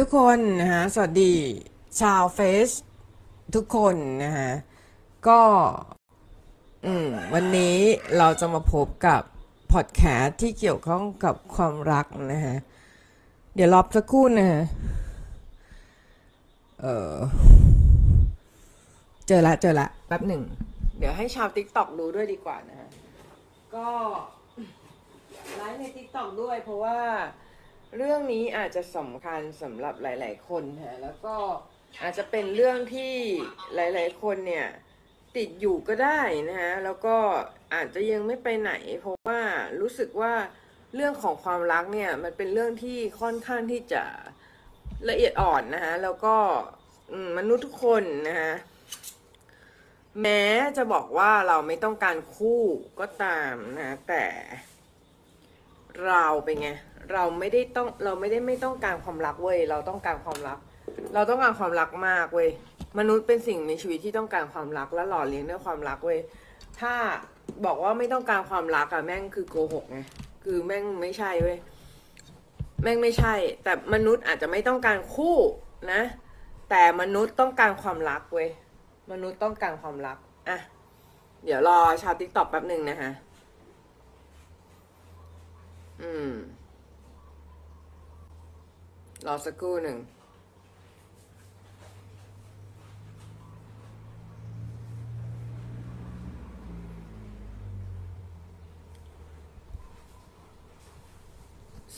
ทุกคนนะฮะสวัสดีชาวเฟซทุกคนนะฮะก็อืมวันนี้เราจะมาพบกับพอดแคสต์ที่เกี่ยวข้องกับความรักนะฮะเดี๋ยวรอบสักครู่นะฮะเออเจอละเจอละแป๊บหนึ่ง เดี๋ยวให้ชาวติ๊กต็อกรู้ด้วยดีกว่านะฮะก็ไลฟ์ใน TikTok ด้วยเพราะว่า เรื่องนี้อาจจะสำคัญสำหรับหลาย ๆ คนฮะแล้วก็อาจจะเป็นเรื่องที่หลาย ๆ คนเนี่ยติดอยู่ก็ได้นะฮะแล้วก็อาจจะยังไม่ไปไหน เพราะว่ารู้สึกว่าเรื่องของความรักเนี่ยมันเป็นเรื่องที่ค่อนข้างที่จะละเอียดอ่อนนะฮะแล้วก็มมนุษย์ทุกคนนะฮะแม้จะบอกว่าเราไม่ต้องการคู่ก็ตามนะแต่ เราเป็นไง เราไม่ได้ต้องเราไม่ได้ไม่ต้องการความรักเว้ยเราต้องการความรัก เราต้องการความรักมากเว้ยมนุษย์เป็นสิ่งมีชีวิตที่ต้องการความรักและหล่อเลี้ยงด้วยความรักเว้ยถ้าบอกว่าไม่ต้องการความรักอะแม่งคือโกหกไงคือแม่งไม่ใช่เว้ยแม่งไม่ใช่ แต่มนุษย์อาจจะไม่ต้องการคู่นะ แต่มนุษย์ต้องการความรักเว้ยมนุษย์ต้องการความรักอะเดี๋ยวรอชาวติ๊กต็อกแป๊บหนึ่งนะฮะ อืม รอสักครู่หนึ่ง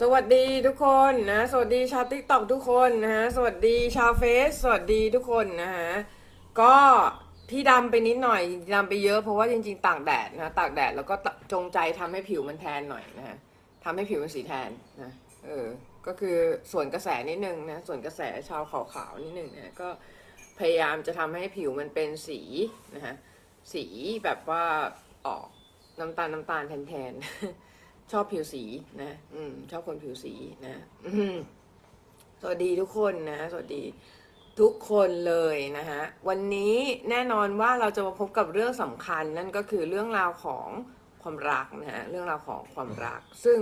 สวัสดีทุกคนนะ สวัสดีชาวติ๊กต็อกทุกคนนะฮะ สวัสดีชาวเฟซ สวัสดีทุกคนนะฮะ ก็ที่ดำไปนิดหน่อยดำไปเยอะเพราะว่าจริง ๆ ตากแดดนะตากแดดแล้วก็จงใจทำให้ผิวมันแทนหน่อยนะฮะ ทำให้ผิวมันสีแทนนะเออก็คือส่วนกระแสนิดนึงนะส่วนกระแสชาวขาวๆนิดนึงนะก็พยายามจะทำให้ผิวมันเป็นสีนะฮะสีแบบว่าออกน้ำตาลน้ำตาลแทนๆ ชอบผิวสีนะ อืม ชอบคนผิวสีนะสวัสดีทุกคนนะ สวัสดีทุกคนเลยนะฮะ วันนี้แน่นอนว่าเราจะมาพบกับเรื่องสำคัญนั่นก็คือเรื่องราวของ ความรักนะฮะเรื่องราวของความรัก ซึ่ง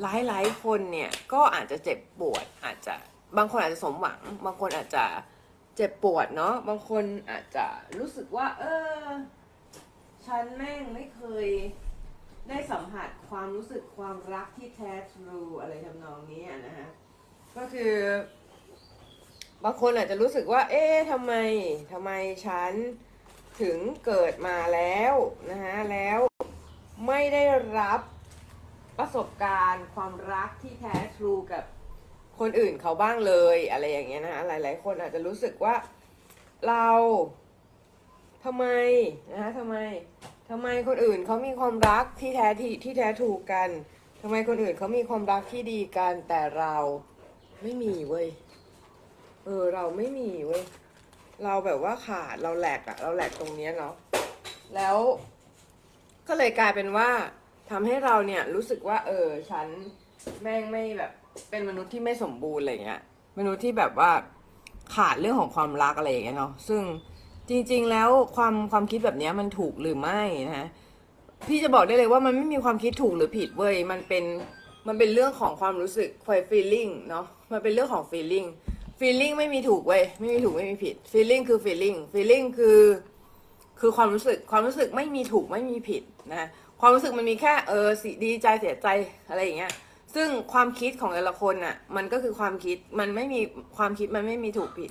หลายๆคนเนี่ยก็อาจจะเจ็บปวดอาจจะบางคนอาจจะสมหวัง บางคนอาจจะเจ็บปวดเนาะบางคนอาจจะรู้สึกว่า เออ ฉันแม่งไม่เคยได้สัมผัสความรู้สึกความรักที่แท้ทรูอะไรทำนองนี้อะนะฮะก็คือบางคนอาจจะรู้สึกว่า เอ๊ะทำไมทำไมฉันถึงเกิดมาแล้วนะฮะแล้ว ไม่ได้รับประสบการณ์ความรักที่แท้ทรูกับคนอื่นเขาบ้างเลยอะไรอย่างเงี้ยนะฮะหลาย ๆ คนอาจจะรู้สึกว่าเราทำไมนะฮะทำไมทำไมคนอื่นเขามีความรักที่แท้ที่ที่แท้ถูกกันทำไมคนอื่นเขามีความรักที่ดีกัน แต่เราไม่มีเว้ยเออเราไม่มีเว้ยเราแบบว่าขาดเราแหลกอะเราแหลกตรงเนี้ยเนาะแล้ว ก็เลยกลายเป็นว่าทำให้เราเนี่ยรู้สึกว่า เออฉันแม่งไม่แบบ เป็นมนุษย์ที่ไม่สมบูรณ์อะไรเงี้ยมนุษย์ที่แบบว่าขาดเรื่องของความรักอะไรอย่างเงี้ยเนาะซึ่งจริง ๆ แล้วความความคิดแบบนี้มันถูกหรือไม่นะฮะพี่จะบอกได้เลยว่ามันไม่มีความคิดถูกหรือผิดเว้ยมันเป็นมันเป็นเรื่องของความรู้สึกควายฟีลลิ่งเนาะมันเป็นเรื่องของฟีลลิ่ง feeling ไม่มีถูกเว้ยไม่มีถูกไม่มีผิด feeling คือ feeling feeling คือ คือความรู้สึกความรู้สึกไม่มีถูกไม่มีผิดนะความรู้สึกมันมีแค่เออสิดีใจเสียใจอะไรอย่างเงี้ยซึ่งความคิดของแต่ละคนน่ะมันก็คือความคิดมันไม่มีความคิดมันไม่มีถูกผิด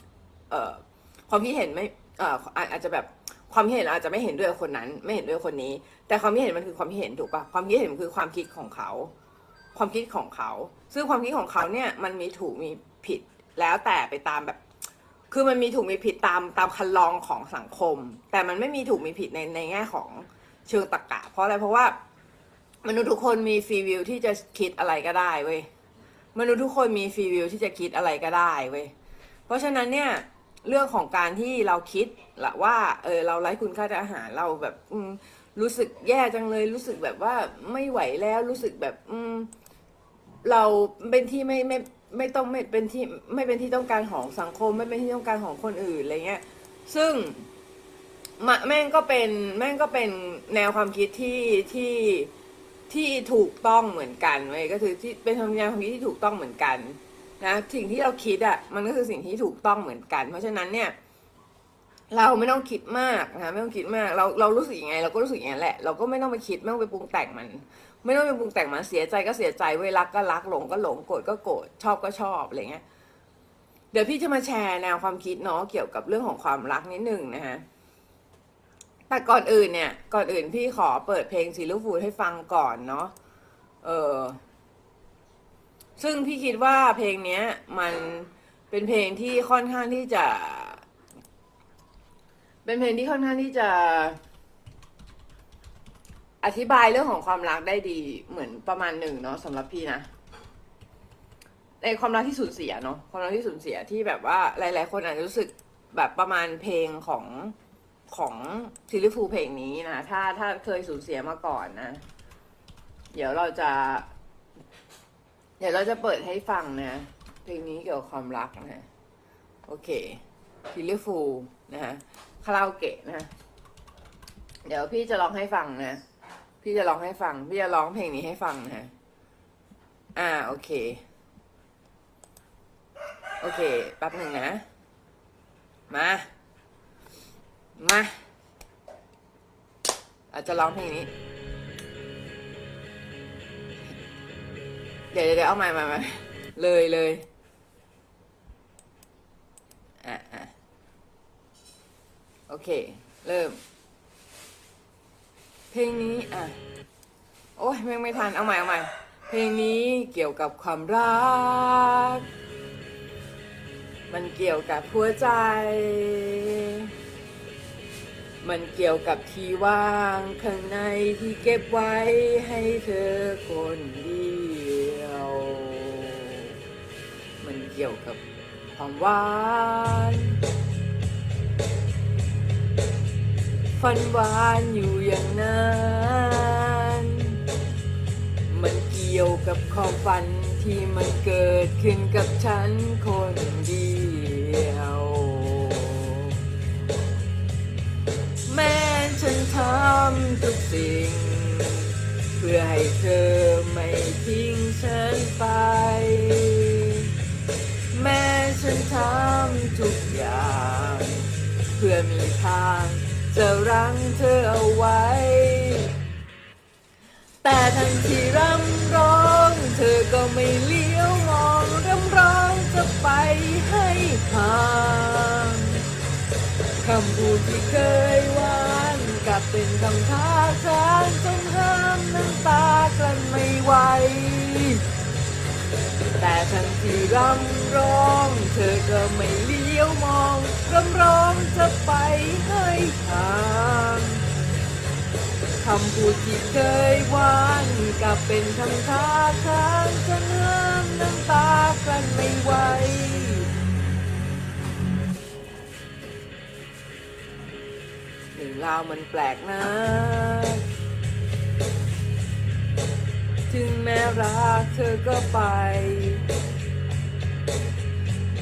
เอ่อความคิดเห็นไม่เอ่ออาจจะแบบความคิดเห็นอาจจะไม่เห็นด้วยคนนั้น ไม่เห็นด้วยคนนี้ แต่ความคิดเห็นมันคือความคิดเห็นถูกปะความคิดเห็นมันคือความคิดของเขา ความคิดของเขา ซึ่งความคิดของเขาเนี่ยมันมีถูกมีผิดแล้วแต่ไปตามแบบ คือมันมีถูกมีผิดตามตามคันลองของสังคม แต่มันไม่มีถูกมีผิดในในแง่ของเชิงตรรกะ เพราะอะไรเพราะว่ามนุษย์ทุกคนมีฟรีวิวที่จะคิดอะไรก็ได้เว้ยมนุษย์ทุกคนมีฟรีวิวที่จะคิดอะไรก็ได้เว้ยเพราะฉะนั้นเนี่ยเรื่องของการที่เราคิดละว่าเออเราไร้คุณค่าทางอาหารเราแบบอืรู้สึกแย่จังเลย รู้สึกแบบว่าไม่ไหวแล้วรู้สึกแบบ อืม เราเป็นที่ไม่ไม่ ไม่ต้องไม่เป็นที่ไม่เป็นที่ต้องการของสังคม ไม่เป็นที่ต้องการของคนอื่นอะไรเงี้ย ซึ่งมแม่งก็เป็นแม่งก็เป็นแนวความคิดที่ที่ที่ถูกต้องเหมือนกันเว้ยก็คือที่เป็นแนวความคิดที่ถูกต้องเหมือนกันนะสิ่งที่เราคิดอะ่ะมันก็คือสิ่งที่ถูกต้องเหมือนกัน เพราะฉะนั้นเนี่ย เราไม่ต้องคิดมากนะไม่ต้องคิดมาก เราเรารู้สึกยังไง เราก็รู้สึกอย่างนั้นแหละ เราก็ไม่ต้องไปคิดไม่ต้องไปปรุงแต่งมัน ไม่ต้องไปปรุงแต่งมันเสียใจก็เสียใจเว้ยรักก็รักหลงก็หลงโกรธก็โกรธชอบก็ชอบอะไรเงี้ยเดี๋ยวพี่จะมาแชร์แนวความคิดเนาะเกี่ยวกับเรื่องของความรักนิดหนึ่งนะฮะแต่ก่อนอื่นเนี่ย ก่อนอื่นพี่ขอเปิดเพลงซีลูกฟูดให้ฟังก่อนเนาะเออซึ่งพี่คิดว่าเพลงเนี้ย มันเป็นเพลงที่ค่อนข้างที่จะ เป็นเพลงที่ค่อนข้างที่จะ อธิบายเรื่องของความรักได้ดีเหมือนประมาณหนึ่งเนาะสำหรับพี่นะในความรักที่สูญเสียเนาะความรักที่สูญเสียที่แบบว่าหลาย ๆ คนอาจจะรู้สึกแบบประมาณเพลงของของ Silly Fools เพลงนี้นะถ้าถ้าเคยสูญเสียมาก่อนนะ เดี๋ยวเราจะ เดี๋ยวเราจะเปิดให้ฟังนะ เพลงนี้เกี่ยวกับความรักนะ โอเค Silly Foolsนะฮะคาราโอเกะนะ เดี๋ยวพี่จะร้องให้ฟังนะ พี่จะร้องให้ฟัง พี่จะร้องเพลงนี้ให้ฟังนะ อ่า โอเค โอเค แป๊บหนึ่งนะ มา มาอาจจะร้องเพลงนี้ เดี๋ยวเดี๋ยวเอาใหม่มามาเลยเลยอะอะโอเค เริ่ม เพลงนี้อะโอ้ยแม่งไม่ทันเอาใหม่เอาใหม่ เพลงนี้เกี่ยวกับความรัก มันเกี่ยวกับหัวใจ มันเกี่ยวกับที่ว่างข้างในที่เก็บไว้ให้เธอคนเดียว มันเกี่ยวกับความหวาน ฝันหวานอยู่อย่างนั้น มันเกี่ยวกับความฝันที่มันเกิดขึ้นกับฉันคนเดียว แม้ฉันทำทุกสิ่ง เพื่อให้เธอไม่ทิ้งฉันไป แม้ฉันทำทุกอย่าง เพื่อมีทาง จะรั้งเธอเอาไว้ แต่ทันทีร่ำร้อง เธอก็ไม่เลี้ยวมองร่ำร้องจะไปให้ห่างคำพูดที่เคยหวานกลับเป็นคำท้าทายจนห้ามน้ำตากลั้นไม่ไหว แต่ทันทีรำร้อง เธอก็ไม่เลี้ยวมองรำร้องจะไปให้ห่างคำพูดที่เคยหวานกลับเป็นคำท้าทายจนห้ามน้ำตากลั้นไม่ไหวหนึ่งราวมันแปลกนะ ถึงแม้รักเธอก็ไป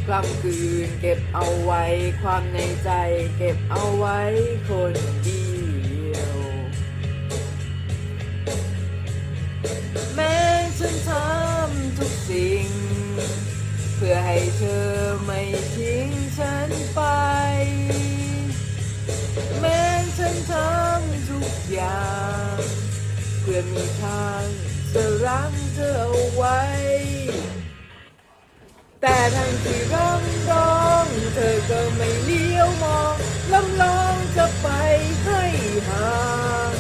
กลำคืนเก็บเอาไว้ความในใจ เก็บเอาไว้คนเดียว แม้ฉันทำทุกสิ่ง เพื่อให้เธอไม่ทิ้งฉันไป แม้ฉันทำทุกอย่าง เพื่อมีทาง จะรั้งเธอเอาไว้ แต่ทันที่ร้องร้องเธอก็ไม่เลี้ยวมองลำลองจะไปให้ห่าง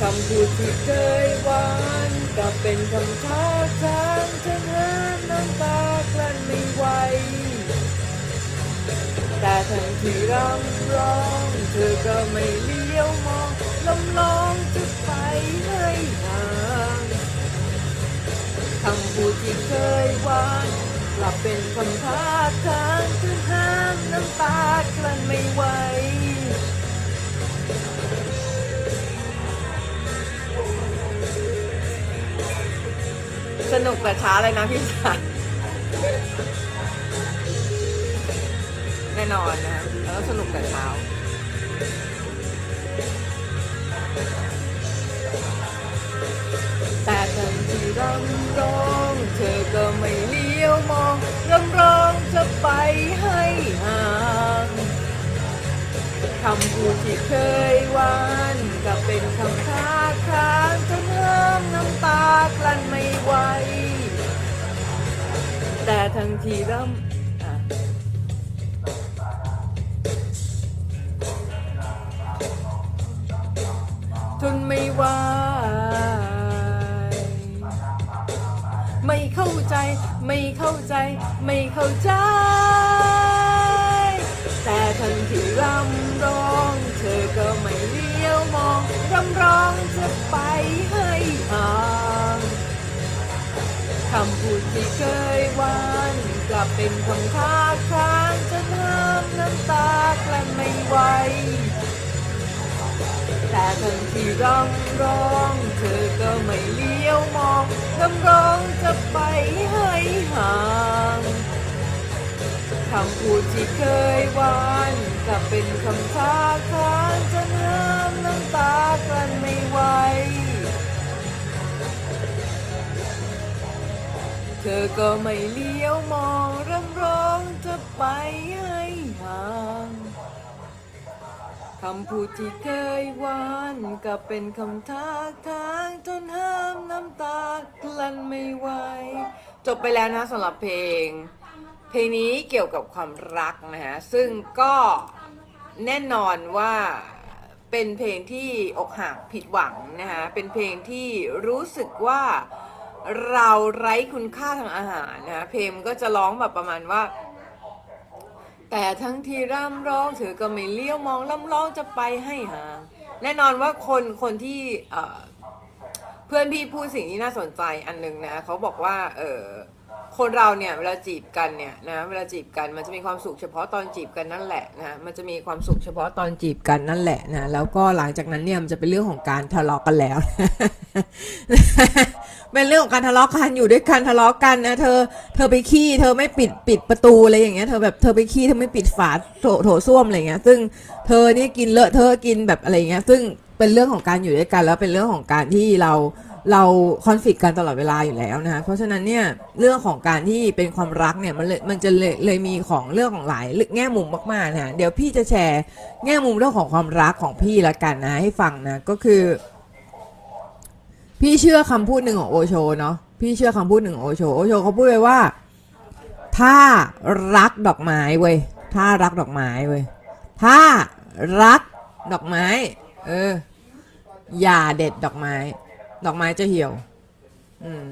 คำพูดที่เคยหวานกลับเป็นคำท้าทายฉันห้ามน้ำตากลั้นไม่ไหวแต่ทันที่รำร้องเธอก็ไม่เลี้ยวมอง ลำลองจะไปให้ห่างคำพูดที่เคยหวานกลับเป็นคำท้าทายจนห้ามน้ำตากลั้นไม่ไหวสนุกแต่ช้าเลยนะพี่สายแน่นอนนะแล้วสนุกแต่เช้า รำร้อง เธอก็ไม่เลี้ำรองจะไปให้ห่างคำพูดที่เคยหวานก็เป็นคำค้าค้างจนห้ามน้ำตากลั้นไม่ไหวแต่ทั้งที่รำ เข้าใจไม่เข้าใจ แต่ทันที่รำร้อง เธอก็ไม่เลี้ยวมองรำร้องจะไปให้ห่างคำพูดที่เคยหวานกลับเป็นคำค้าค้างจนห้ามน้ำตากลั้นไม่ไหว แต่ทันที่ร้องร้องเธอก็ไม่เลี้ยวมองคำร้องจะไปให้ห่างคำพูดที่เคยหวานกลับเป็นคำค้าค้างจนห้ามน้ำตากันไม่ไหวเธอก็ไม่เลี้ยวมองรำร้องจะไปให้ห่าง คำพูดที่เคยหวานก็เป็นคำทักทางจนห้ามน้ำตากลั้นไม่ไหวจบไปแล้วนะสำหรับเพลง เพลงนี้เกี่ยวกับความรักนะฮะ ซึ่งก็แน่นอนว่าเป็นเพลงที่อกหักผิดหวังนะฮะเป็นเพลงที่รู้สึกว่าเราไร้คุณค่าทางอาหารนะะเพลงก็จะร้องแบบประมาณว่า แต่ทั้งที่ร่ำร้องเธอก็ไม่เลี้ยวมองร่ำร้องจะไปให้ห่างแน่นอนว่าคนคนที่เพื่อนพี่พูดสิ่งที่น่าสนใจอันหนึ่งนะเขาบอกว่า เออ คนเราเนี่ยเวลาจีบกันเนี่ยนะเวลาจีบกันมันจะมีความสุขเฉพาะตอนจีบกันนั่นแหละนะมันจะมีความสุขเฉพาะตอนจีบกันนั่นแหละนะแล้วก็หลังจากนั้นเนี่ยมันจะเป็นเรื่องของการทะเลาะกันแล้ว เป็นเรื่องของการทะเลาะกันอยู่ด้วยกันทะเลาะกันนะเธอเธอไปขี้เธอไม่ปิดปิดประตูอะไรอย่างเงี้ยเธอแบบเธอไปขี้เธอไม่ปิดฝาโถโถส้วมอะไรเงี้ย ซึ่งเธอนี่กินเลอะเธอกินแบบอะไรเงี้ย ซึ่งเป็นเรื่องของการอยู่ด้วยกันแล้วเป็นเรื่องของการที่เรา เราคอนฟ lict กันตลอดเวลาอยู่แล้วนะคะเพราะฉะนั้นเนี่ยเรื่องของการที่เป็นความรักเนี่ยมันเลยมันจะเลยเลยมีของเรื่องของหลายแง่มุมมากๆนะเดี๋ยวพี่จะแชร์แง่มุมเรื่องของความรักของพี่ละกันนะให้ฟังนะก็คือ พี่เชื่อคำพูดหนึ่งของโอโชเนาะพี่เชื่อคำพูดหนึ่งของโอโชโอโชเขาพูดไว้ว่า ถ้ารักดอกไม้เว้ยถ้ารักดอกไม้เว้ยถ้ารักดอกไม้ เออ อย่าเด็ดดอกไม้ ดอกไม้จะเหี่ยว อืม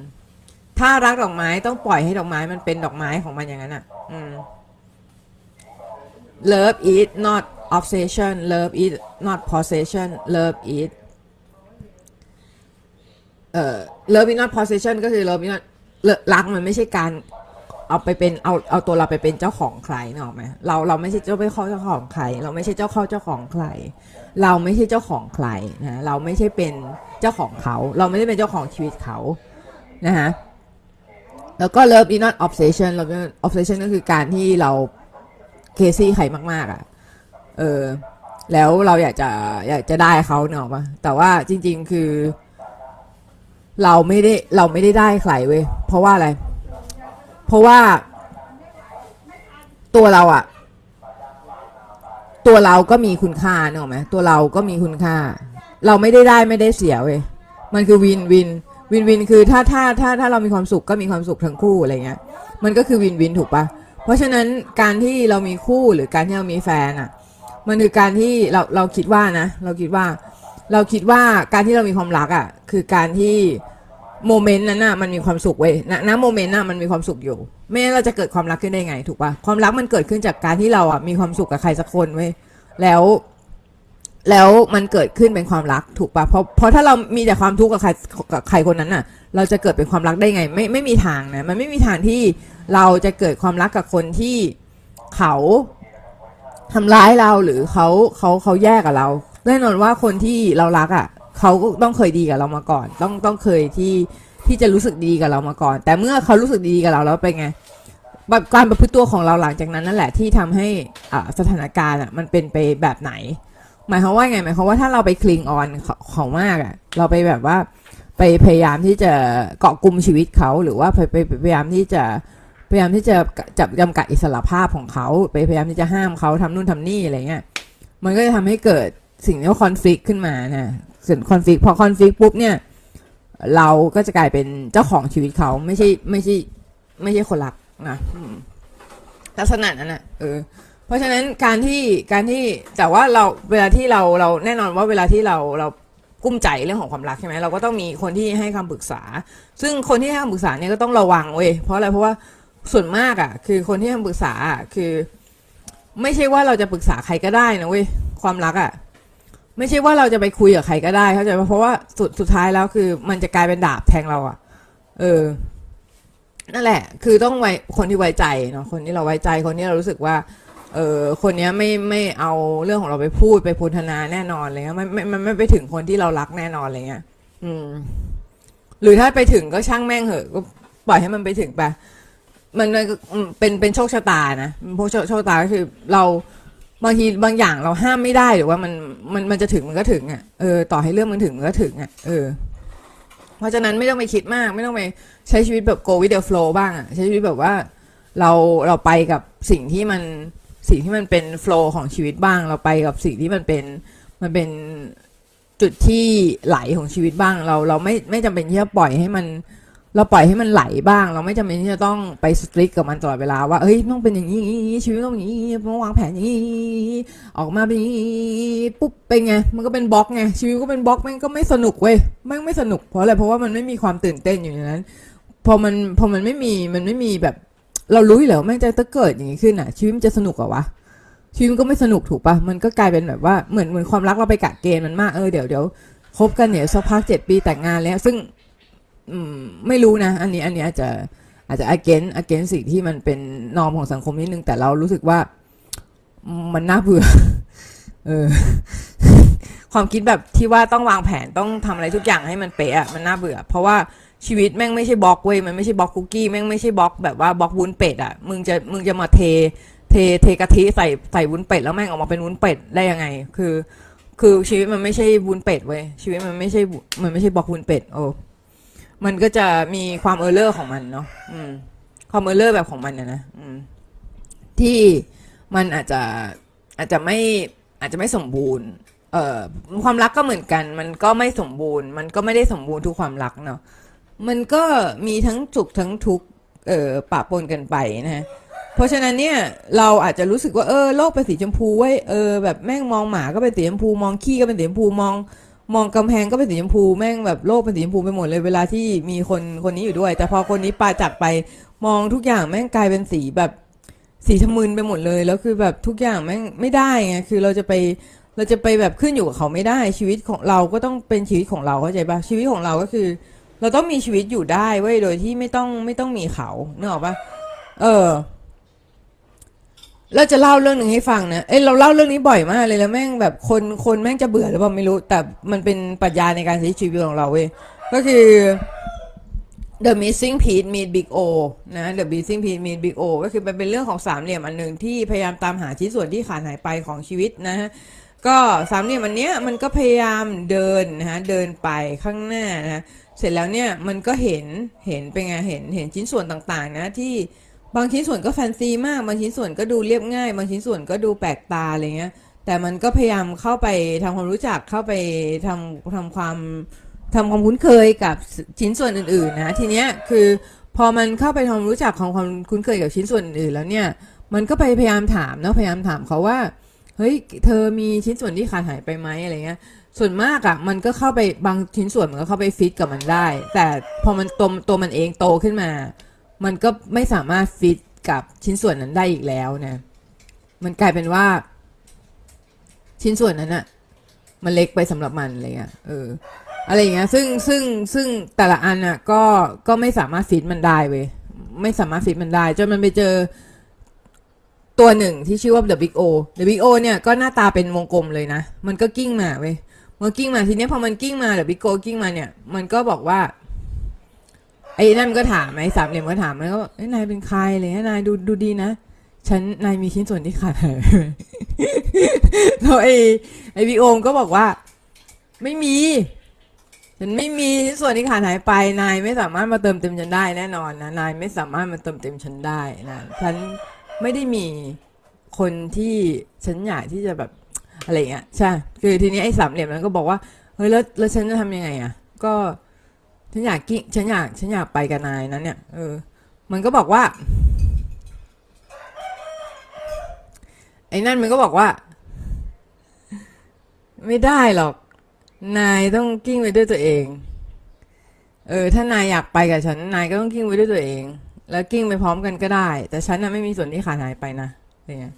ถ้ารักดอกไม้ต้องปล่อยให้ดอกไม้มันเป็นดอกไม้ของมันอย่างนั้นอะ อืม love is not obsession love is not possession love is เอ่อ love is not possession ก็คือ love is not รักมันไม่ใช่การ เอาไปเป็นเอาเอาตัวเราไปเป็นเจ้าของใครเนออกไหมเราเราไม่ใช่เจ้าไปเข้าเจ้าของใคร เราไม่ใช่เจ้าเข้าเจ้าของใคร เราไม่ใช่เจ้าของใครนะเราไม่ใช่เป็นเจ้าของเขา เราไม่ได้เป็นเจ้าของชีวิตเขานะฮะแล้วก็ love is not obsession love is not obsession ก็คือการที่เราเคซี่ใครมาก ๆอะเออแล้วเราอยากจะอยากจะได้เขาเนอะปะแต่ว่าจริง ๆ คือ เราไม่ได้เราไม่ได้ได้ใครเว้ยเพราะว่าอะไร เพราะว่าตัวเราอะตัวเราก็มีคุณค่าเนอะไหมตัวเราก็มีคุณค่า เราไม่ได้ได้ไม่ได้เสียเว้ยมันคือวินวินวินวินคือถ้าถ้าถ้าถ้าเรามีความสุขก็มีความสุขทั้งคู่อะไรเงี้ย มันก็คือวินวินถูกปะเพราะฉะนั้นการที่เรามีคู่หรือการที่เรามีแฟนอะมันคือการที่เราเราคิดว่านะ เราคิดว่า เราคิดว่าการที่เรามีความรักอะคือการที่ โมเมนต์นั้นน่ะมันมีความสุขเว้ยณณโมเมนต์น่ะมันมีความสุขอยู่ไม่งั้นเราจะเกิดความรักขึ้นได้ไง ถูกปะความรักมันเกิดขึ้นจากการที่เราอะมีความสุขกับใครสักคนเว้ยแล้วแล้วมันเกิดขึ้นเป็นความรักถูกปะเพราะเพราะถ้าเรามีแต่ความทุกข์กับใครกับใครคนนั้นน่ะ เราจะเกิดเป็นความรักได้ไง ไม่ไม่มีทางนะมันไม่มีทางที่เราจะเกิดความรักกับคนที่เขาทำร้ายเราหรือเขาเขาเขาแยกกับเราแน่นอนว่าคนที่เรารักอะ เขาก็ต้องเคยดีกับเรามาก่อน ต้องต้องเคยที่ที่จะรู้สึกดีกับเรามาก่อน แต่เมื่อเขารู้สึกดีกับเราแล้วเป็นไงแบบการประพฤติตัวของเราหลังจากนั้นนั่นแหละที่ทำให้อ่าสถานการณ์อะมันเป็นไปแบบไหน หมายความว่าไงหมายความว่าถ้าเราไปคลิงออนเขามากอะเราไปแบบว่าไปพยายามที่จะเกาะกลุ่มชีวิตเขาหรือว่าไปไปพยายามที่จะพยายามที่จะจับจำกัดอิสระภาพของเขาไปพยายามที่จะห้ามเขาทำนู่นทำนี่อะไรเงี้ยมันก็จะทำให้เกิดสิ่งที่ว่าคอนฟ lict ขึ้นมานะ ส่วนคอนฟ lict พอคอนฟ lict ปุ๊บเนี่ย เราก็จะกลายเป็นเจ้าของชีวิตเขาไม่ใช่ไม่ใช่ ไม่ใช่คนรักนะลักษณะนั้นอะเออเพราะฉะนั้นการที่การที่แต่ว่าเราเวลาที่เราเราแน่นอนว่าเวลาที่เราเรากุ้มใจเรื่องของความรักใช่ไหมเราก็ต้องมีคนที่ให้คำปรึกษา ซึ่งคนที่ให้คำปรึกษาเนี่ยก็ต้องระวังเว้ยเพราะอะไรเพราะว่าส่วนมากอะ คือคนที่ให้คำปรึกษาอะคือ ไม่ใช่ว่าเราจะปรึกษาใครก็ได้นะเว้ยความรักอะ ไม่ใช่ว่าเราจะไปคุยกับใครก็ได้เข้าใจไหมเพราะว่าสุดสุดท้ายแล้วคือ มันจะกลายเป็นดาบแทงเราอะเออ นั่นแหละ คือต้องไว้คนที่ไว้ใจเนาะคนที่เราไว้ใจคนที่เรารู้สึกว่า เออคนนี้ไม่ไม่เอาเรื่องของเราไปพูดไปพูทนาแน่นอนเงี้ยไม่ไม่มันไม่ไปถึงคนที่เรารักแน่นอนอะไรเงี้ยอืม หรือถ้าไปถึงก็ช่างแม่งเหอะก็ปล่อยให้มันไปถึงไปมันเป็นเป็นโชคชะตานะโชคโชคชะตาก็คือเรา บางทีบางอย่างเราห้ามไม่ได้หรือว่ามันมันมันจะถึงมันก็ถึงอะเออต่อให้เรื่องมันถึงมันก็ถึงอะเออเพราะฉะนั้นไม่ต้องไปคิดมากไม่ต้องไปใช้ชีวิตแบบ go with the flow บ้างอะใช้ชีวิตแบบว่าเราเราไปกับสิ่งที่มันสิ่งที่มันเป็นโฟล์ของชีวิตบ้าง เราไปกับสิ่งที่มันเป็นมันเป็นจุดที่ไหลของชีวิตบ้าง เราเราไม่ไม่จำเป็นที่จะปล่อยให้มัน เราปล่อยให้มันไหลบ้าง เราไม่จำเป็นที่จะต้องไปสตริกกับมันตลอดเวลาว่าเฮ้ยต้องเป็นอย่างนี้ชีวิตต้องอย่างนี้ต้องวางแผนอย่างนี้ออกมาเป็นอย่างนี้ปุ๊บเป็นไงมันก็เป็นบล็อกไงชีวิตก็เป็นบล็อกมันก็ไม่สนุกเว้ยมันไม่สนุกเพราะอะไรเพราะว่ามันไม่มีความตื่นเต้นอยู่ในนั้นพอมันพอมันไม่มีมันไม่มีแบบ เรารู้อยู่แล้วแม่งจะเกิดอย่างนี้ขึ้นอะชีวิตมันจะสนุกเหรอวะชีวิตก็ไม่สนุกถูกปะมันก็กลายเป็นแบบว่าเหมือนเหมือนความรักเราไปกะเกณฑ์มันมากเออเดี๋ยวเดี๋ยวคบกันเนี่ยสักพักเจ็ดปีแต่งงานแล้ว ซึ่ง อืมไม่รู้นะ อันนี้อันนี้อาจจะอาจจะ against against สิ่งที่มันเป็นนอมของสังคมนิดนึง แต่เรารู้สึกว่ามันน่าเบื่อเออความคิดแบบที่ว่าต้องวางแผนต้องทำอะไรทุกอย่างให้มันเป๊ะอะมันน่าเบื่อ เพราะว่าชีวิตแม่งไม่ใช่บล็อกเว้ยมันไม่ใช่บล็อกคุกกี้แม่งไม่ใช่บล็อกแบบว่าบล็อกวุ้นเป็ดอะมึงจะมึงจะมาเท เทเทกะทิใส่ใส่วุ้นเป็ดแล้วแม่งออกมาเป็นวุ้นเป็ดได้ยังไง คือ คือชีวิตมันไม่ใช่วุ้นเป็ดเว้ยชีวิตมันไม่ใช่มันไม่ใช่บล็อกวุ้นเป็ดโอ้ มันก็จะมีความ error ของมันเนาะอืมความ error แบบของมันนะนะอืมที่มันอาจจะอาจจะไม่อาจจะไม่สมบูรณ์ เอ่อความรักก็เหมือนกัน มันก็ไม่สมบูรณ์ มันก็ไม่ได้สมบูรณ์ทุกความรักเนาะมันก็มีทั้งสุขทั้งทุกข์เอ่อปะปนกันไปนะฮะเพราะฉะนั้นเนี่ยเราอาจจะรู้สึกว่าเออโลกเป็นสีชมพูไว้เออแบบแม่งมองหมาก็เป็นสีชมพูมองขี้ก็เป็นสีชมพูมอง มองกำแพงก็เป็นสีชมพูแม่งแบบโลกเป็นสีชมพูไปหมดเลยเวลาที่มีคนคนนี้อยู่ด้วย แต่พอคนนี้ปาจากไปมองทุกอย่างแม่งกลายเป็นสีแบบสีชมึนไปหมดเลยแล้วคือแบบทุกอย่างแม่งไม่ได้ไงคือเราจะไปเราจะไปแบบขึ้นอยู่กับเขาไม่ได้ชีวิตของเราก็ต้องเป็นชีวิตของเราเข้าใจปะชีวิตของเราก็คือ เราต้องมีชีวิตอยู่ได้เว้ยโดยที่ไม่ต้องไม่ต้องมีเขาเนออกปะเออ เราจะเล่าเรื่องหนึ่งให้ฟังนะ เอ้ยเราเล่าเรื่องนี้บ่อยมากเลยแล้วแม่งแบบคนคนแม่งจะเบื่อหรือเปล่าไม่รู้ แต่มันเป็นปรัชญาในการใช้ชีวิตของเราเว้ย ก็คือ The Missing Piece Meet Big O นะ The Missing Piece Meet Big O ก็คือมันเป็นเรื่องของสามเหลี่ยมอันหนึ่งที่พยายามตามหาชิ้นส่วนที่ขาดหายไปของชีวิตนะฮะ ก็สามเหลี่ยมอันเนี้ยมันก็พยายามเดินนะฮะเดินไปข้างหน้านะ เสร็จแล้วเนี่ยมันก็เห็นเห็นเป็นไงเห็นเห็นชิ้นส่วนต่างๆ นะที่ บางชิ้นส่วนก็แฟนซีมาก บางชิ้นส่วนก็ดูเรียบง่าย บางชิ้นส่วนก็ดูแปลกตาอะไรเงี้ย แต่มันก็พยายามเข้าไปทำความรู้จักเข้าไปทำทำความทำความคุ้นเคยกับชิ้นส่วนอื่นๆนะทีเนี้ยคือพอมันเข้าไปทำความรู้จักของความคุ้นเคยกับชิ้นส่วนอื่นแล้วเนี่ย มันก็ไปพยายามถามเนาะพยายามถามเขาว่าเฮ้ยเธอมีชิ้นส่วนที่ขาดหายไปไหมอะไรเงี้ย ส่วนมากอะ่ะมันก็เข้าไปบางชิ้นส่วนมันก็เข้าไปฟิตกับมันได้ แต่พอมันตัวตัวมันเองโตขึ้นมา มันก็ไม่สามารถฟิตกับชิ้นส่วนนั้นได้อีกแล้วนะ มันกลายเป็นว่า ชิ้นส่วนนั้นอะมันเล็กไปสำหรับมันอะไรเงี้ย เออ อะไรอย่างเงี้ย ซึ่งซึ่งซึ่งแต่ละอันอะก็ก็ไม่สามารถฟิตมันได้เว้ย ไม่สามารถฟิตมันได้ จนมันไปเจอตัวหนึ่งที่ชื่อว่า The Big O The Big O เนี่ยก็หน้าตาเป็นวงกลมเลยนะ มันก็กิ้งมาเว้ยมันกิ้งมาทีเนี้ยพอมันกิ้งมา The Big O กิ้งมาเนี่ย มันก็บอกว่า ไอ้นั่นก็ถามไอ้สามเหลี่ยมก็ถามมันก็บอกเอ้ยนายเป็นใครอะไรเลยนายดูดูดีนะฉันนายมีชิ้นส่วนที่ขาดหายแล้วไอ้ไอ้พี่โอมก็บอกว่า ไม่มีฉันไม่มีชิ้นส่วนที่ขาดหายไปนายไม่สามารถมาเติมเต็มฉันได้แน่นอนนะนายไม่สามารถมาเติมเต็มฉันได้นะฉันไม่ได้มีคนที่ฉันอยากที่จะแบบอะไรเงี้ยใช่คือทีนี้ไอ้สามเหลี่ยมนั้นก็บอกว่าเฮ้ยแล้วแล้วฉันจะทำยังไงอะ ก็ ฉันอยากกิ้งฉันอยากฉันอยากไปกับนายนั้นเนี่ยเออ มันก็บอกว่า ไอ้นั่นมันก็บอกว่า ไม่ได้หรอก นายต้องกิ้งไปด้วยตัวเอง เออ ถ้านายอยากไปกับฉัน นายก็ต้องกิ้งไปด้วยตัวเอง แล้วกิ้งไปพร้อมกันก็ได้ แต่ฉันน่ะไม่มีส่วนที่ขาดหายไปนะอะไรเงี้ย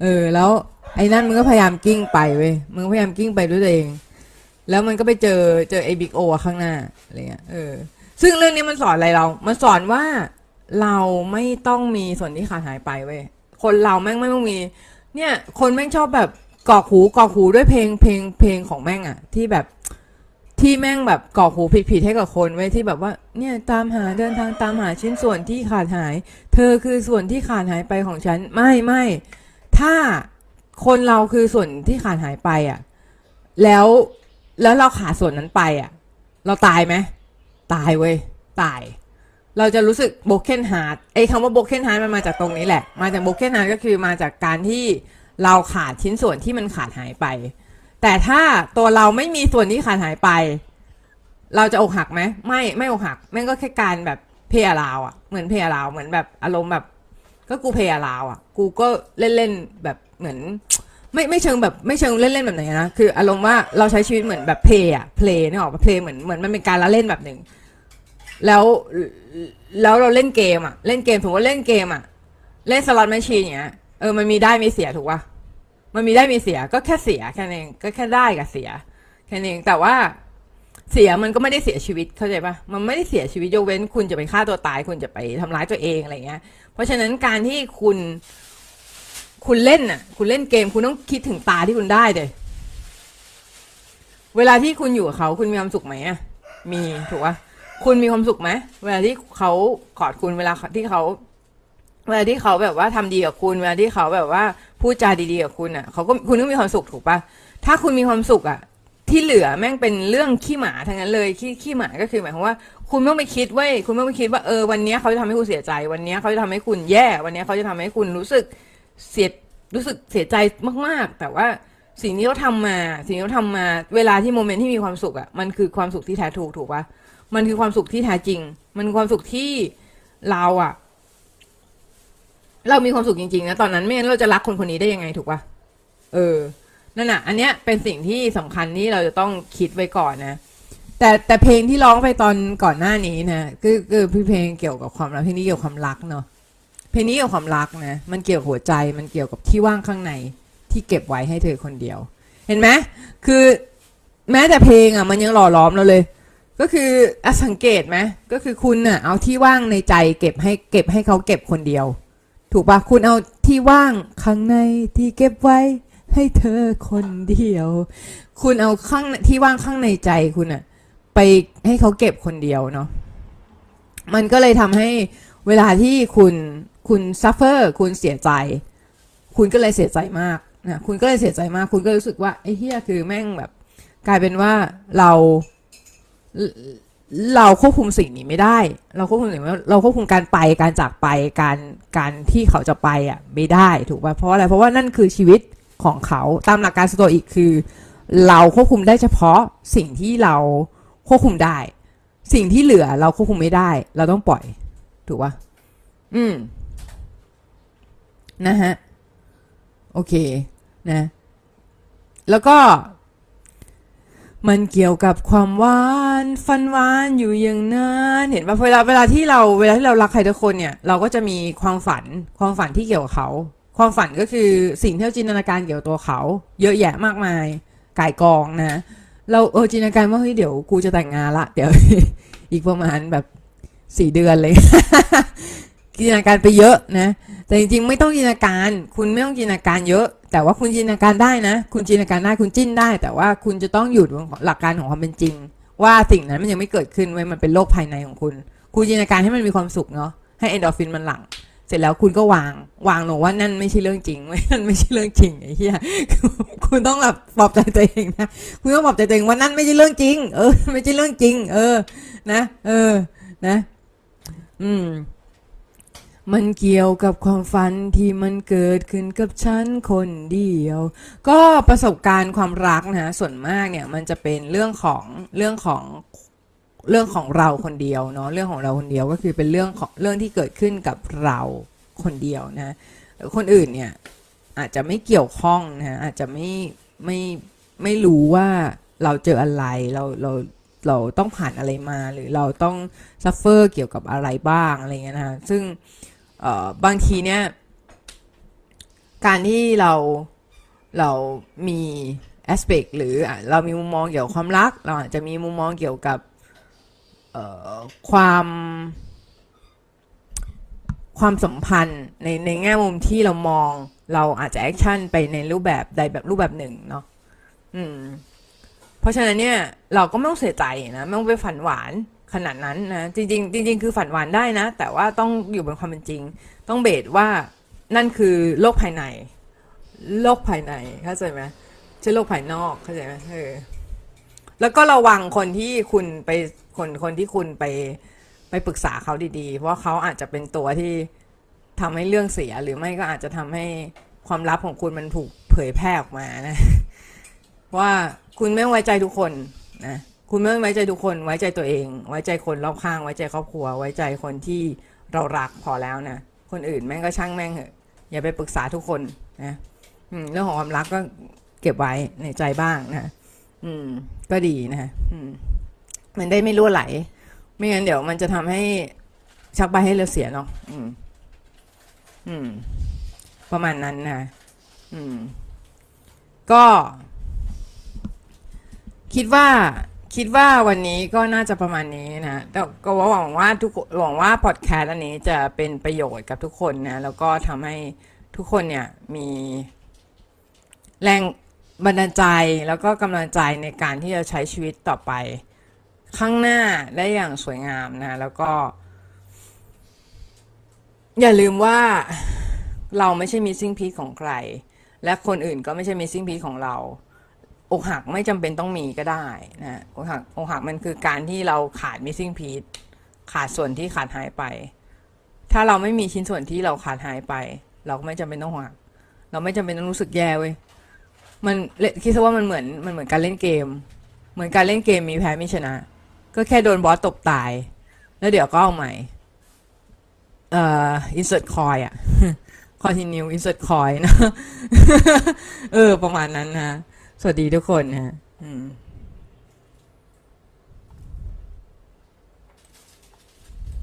เออ แล้ว ไอ้นั่นมันก็พยายามกิ้งไปเว้ยมันก็พยายามกิ้งไปด้วยตัวเอง แล้วมันก็ไปเจอเจอไอ้บิ๊กโอข้างหน้าอะไรเงี้ยเออ ซึ่งเรื่องนี้มันสอนอะไรเรา มันสอนว่าเราไม่ต้องมีส่วนที่ขาดหายไปเว้ยคนเราแม่งไม่ต้องมี เนี่ย คนแม่งชอบแบบกอกหูกอกหูด้วยเพลงเพลงเพลงของแม่งอะที่แบบที่แม่งแบบกอกหูผิดผิดๆให้กับคนไว้ยที่แบบว่า เนี่ยตามหาเดินทางตามหาชิ้นส่วนที่ขาดหาย เธอคือส่วนที่ขาดหายไปของฉัน ไม่ไม่ถ้าคนเราคือส่วนที่ขาดหายไปอะแล้ว แล้วเราขาดส่วนนั้นไปอะ เราตายไหมตายเว้ยตาย เราจะรู้สึก broken heart ไอ้คำว่า broken heart มันมาจากตรงนี้แหละ มาจาก broken heart ก็คือมาจากการที่เราขาดชิ้นส่วนที่มันขาดหายไป แต่ถ้าตัวเราไม่มีส่วนที่ขาดหายไป เราจะอกหักไหมไม่ไม่อกหักแม่งก็แค่การแบบ play around อะเหมือน play around เหมือนแบบอารมณ์แบบ ก็กู play around อะ กูก็เล่นเล่นๆแบบเหมือน ไม่ไม่เชิงแบบไม่เชิงเล่นเล่นๆแบบไหนนะคืออารมณ์ว่าเราใช้ชีวิตเหมือนแบบ play อะ play นี่ออกมา play เหมือนเหมือนมันเป็นการละเล่นแบบหนึ่งแล้วแล้วเราเล่นเกมอะเล่นเกมถือว่าเล่นเกมอะเล่น slot machine เงี้ยเออมันมีได้มีเสียถูกป่ะมันมีได้มีเสียก็แค่เสียแค่นั้นเองก็แค่ได้กับเสียแค่นั้นเองแต่ว่าเสียมันก็ไม่ได้เสียชีวิตเข้าใจป่ะมันไม่ได้เสียชีวิตยกเว้น คุณจะไปฆ่าตัวตาย คุณจะไปทำร้ายตัวเองอะไรเงี้ย เพราะฉะนั้นการที่คุณ คุณเล่นน่ะ คุณเล่นเกมคุณต้องคิดถึงตาที่คุณได้เดยเวลาที่คุณอยู่กับเขาคุณมีความสุขไหมอะ มีถูกปะคุณมีความสุขไหมเวลาที่เขากอดคุณเวลาที่เขา เวลาที่เขาแบบว่าทำดีกับคุณ เวลาที่เขาแบบว่าพูดจาดีๆกับคุณอะเขาก็คุณก็มีความสุขถูกปะถ้าคุณมีความสุขอะ ที่เหลือแม่งเป็นเรื่องขี้หมาทั้งนั้นเลยขี้ขี้หมาก็คือหมายความว่า คุณไม่ต้องไปคิดเว้คุณไม่ต้องไปคิดว่าเออวันนี้เขาจะทำให้คุณเสียใจ วันนี้เขาจะทำให้คุณแย่ วันนี้เขาจะทำให้คุณรู้สึก เสียรู้สึกเสียใจมาก ๆ แต่ว่าสิ่งที่เขาทำมา สิ่งที่เขาทำมา เวลาที่โมเมนต์ที่มีความสุขอะมันคือความสุขที่แท้ถูกถูกปะมันคือความสุขที่แท้จริง มันความสุขที่เราอะ เรามีความสุขจริงๆนะตอนนั้นไม่งั้นเราจะรักคนคนนี้ได้ยังไงถูกปะเออนั่นน่ะ อันเนี้ยเป็นสิ่งที่สำคัญที่เราจะต้องคิดไว้ก่อนนะแต่แต่เพลงที่ร้องไปตอนก่อนหน้านี้นะคือคือพี่เพลงเกี่ยวกับความรักเพลงนี้เกี่ยวกับความรักเนาะ เพลงนี้เกี่ยวกับความรักนะมันเกี่ยวกับหัวใจมันเกี่ยวกับที่ว่างข้างในที่เก็บไว้ให้เธอคนเดียว เห็นไหมคือแม้แต่เพลงอะมันยังหล่อล้อมเราเลย ก็คืออสังเกตไหมก็คือคุณน่ะเอาที่ว่างในใจ เก็บให้เก็บให้เขาเก็บคนเดียว ถูกปะคุณเอาที่ว่างข้างในที่เก็บไว้ให้เธอคนเดียว คุณเอาข้างที่ว่างข้างในใจคุณอะไปให้เขาเก็บคนเดียวเนาะมันก็เลยทำให้ เวลาที่คุณคุณซัฟเฟอร์คุณเสียใจ คุณก็เลยเสียใจมากนะคุณก็เลยเสียใจมาก คุณก็รู้สึกว่าไอ้เฮียคือแม่งแบบ กลายเป็นว่าเราเราควบคุมสิ่งนี้ไม่ได้ เราควบคุมสิ่งนี้เราควบคุมการไปการจากไปการการที่เขาจะไปอะไม่ได้ถูกป่ะเพราะอะไรเพราะว่านั่นคือชีวิตของเขาตามหลักการสโตอิกคือ เราควบคุมได้เฉพาะสิ่งที่เราควบคุมได้ สิ่งที่เหลือเราควบคุมไม่ได้ เราต้องปล่อย ถูกป่ะอืม นะฮะ โอเค นะ แล้วก็ มันเกี่ยวกับความหวานฟันหวานอยู่อย่างนั้นเห็นป่ะเวลาเวลาที่เราเวลาที่เรารักใครทุกคนเนี่ย เราก็จะมีความฝันความฝันที่เกี่ยวกับเขา ความฝันก็คือสิ่งที่เราจินตนาการเกี่ยวกับตัวเขา เยอะแยะมากมายก่ายกองนะเราเออจินตนาการว่าเฮ้ยเดี๋ยวกูจะแต่งงานละ เดี๋ยวอีกประมาณแบบ สี่เดือนเลยจินตนาการไปเยอะนะ แต่จริงๆ ไม่ต้องจินตนาการ คุณไม่ต้องจินตนาการเยอะ แต่ว่าคุณจินตนาการได้นะ คุณจินตนาการได้คุณจิ้นได้ แต่ว่าคุณจะต้องอยู่บนหลักการของความเป็นจริง ว่าสิ่งนั้นมันยังไม่เกิดขึ้นไว้ยมันเป็นโลกภายในของคุณ คุณจินตนาการให้มันมีความสุขเนาะให้เอนโดรฟินมันหลั่งเสร็จแล้วคุณก็วางวางลงว่านั่นไม่ใช่เรื่องจริงไม่นั่นไม่ใช่เรื่องจริงไอ้เหี้ยคุณต้องแบบปลอบใจตัวเองนะคุณต้องปลอบใจตัวเองว่านั่นไม่ใช่เรื่องจริง เออ ไม่ใช่เรื่องจริง เออ นะ เออ นะ อืม มันเกี่ยวกับความฝันที่มันเกิดขึ้นกับฉันคนเดียว ก็ประสบการณ์ความรักนะ ส่วนมากเนี่ยมันจะเป็นเรื่องของเรื่องของเรื่องของเราคนเดียวเนาะเรื่องของเราคนเดียวก็คือเป็นเรื่องของเรื่องที่เกิดขึ้นกับเราคนเดียวนะคนอื่นเนี่ยอาจจะไม่เกี่ยวข้องนะอาจจะไม่ไม่ไม่รู้ว่าเราเจออะไรเราเรา เราต้องผ่านอะไรมา หรือเราต้องซัฟเฟอร์เกี่ยวกับอะไรบ้างอะไรเงี้ยนะซึ่งบางทีเนี่ย การที่เราเรามี aspect หรือเรามีมุมมองเกี่ยวกับความรัก เราอาจจะมีมุมมองเกี่ยวกับความความสัมพันธ์ในในแง่มุมที่เรามองเราอาจจะ action ไปในรูปแบบใดแบบรูปแบบหนึ่งเนาะอืม เพราะฉะนั้นเนี่ยเราก็ไม่ต้องเสียใจนะไม่ต้องไปฝันหวานขนาดนั้นนะจริงๆจริง ๆ คือฝันหวานได้นะ แต่ว่าต้องอยู่บนความเป็นจริง ต้องเบสว่านั่นคือโลกภายใน โลกภายในเข้าใจไหมใช่โลกภายนอกเข้าใจไหมเออแล้วก็ระวังคนที่คุณไปคนคนที่คุณไปไปปรึกษาเขาดี ๆ เพราะเขาอาจจะเป็นตัวที่ทำให้เรื่องเสียหรือไม่ก็อาจจะทำให้ความลับของคุณมันถูกเผยแพร่ออกมานะ ว่า คุณไม่ไว้ใจทุกคนนะคุณไม่ไว้ใจทุกคนไว้ใจตัวเอง ไว้ใจคนรอบข้าง ไว้ใจครอบครัว ไว้ใจคนที่เรารักพอแล้วนะคนอื่นแม่งก็ช่างแม่งเหอะอย่าไปปรึกษาทุกคนนะเรื่องของความรักก็เก็บไว้ในใจบ้างนะอืม ก็ดีนะอืมมันได้ไม่รั่วไหล ไม่งั้นเดี๋ยวมันจะทำให้ชักใบให้เราเสียเนาะอืม อืม ประมาณนั้นนะอืม ก็ คิดว่าคิดว่าวันนี้ก็น่าจะประมาณนี้นะแต่ก็หวังว่าทุกหวังว่าพอดแคสต์อันนี้จะเป็นประโยชน์กับทุกคนนะแล้วก็ทำให้ทุกคนเนี่ยมีแรงบันดาลใจแล้วก็กำลังใจในการที่จะใช้ชีวิตต่อไป ข้างหน้าได้อย่างสวยงามนะ แล้วก็ อย่าลืมว่าเราไม่ใช่มีซิ่งพีของใคร และคนอื่นก็ไม่ใช่มีซิ่งพีของเรา อกหักไม่จำเป็นต้องมีก็ได้นะอกหักอกหักมันคือการที่เราขาดมิซิ่งพีขาดส่วนที่ขาดหายไป ถ้าเราไม่มีชิ้นส่วนที่เราขาดหายไป เราก็ไม่จำเป็นต้องหัก เราไม่จำเป็นต้องรู้สึกแย่เว้ยมันคิดซะว่ามันเหมือนมันเหมือนการเล่นเกม เหมือนการเล่นเกมมีแพ้ไม่ชนะ ก็แค่โดนบอสตบตาย แล้วเดี๋ยวก็เอาใหม่เอ่อ insert coin อะ continue insert coin นะเออ ประมาณนั้นนะ สวัสดีทุกคนฮะอืม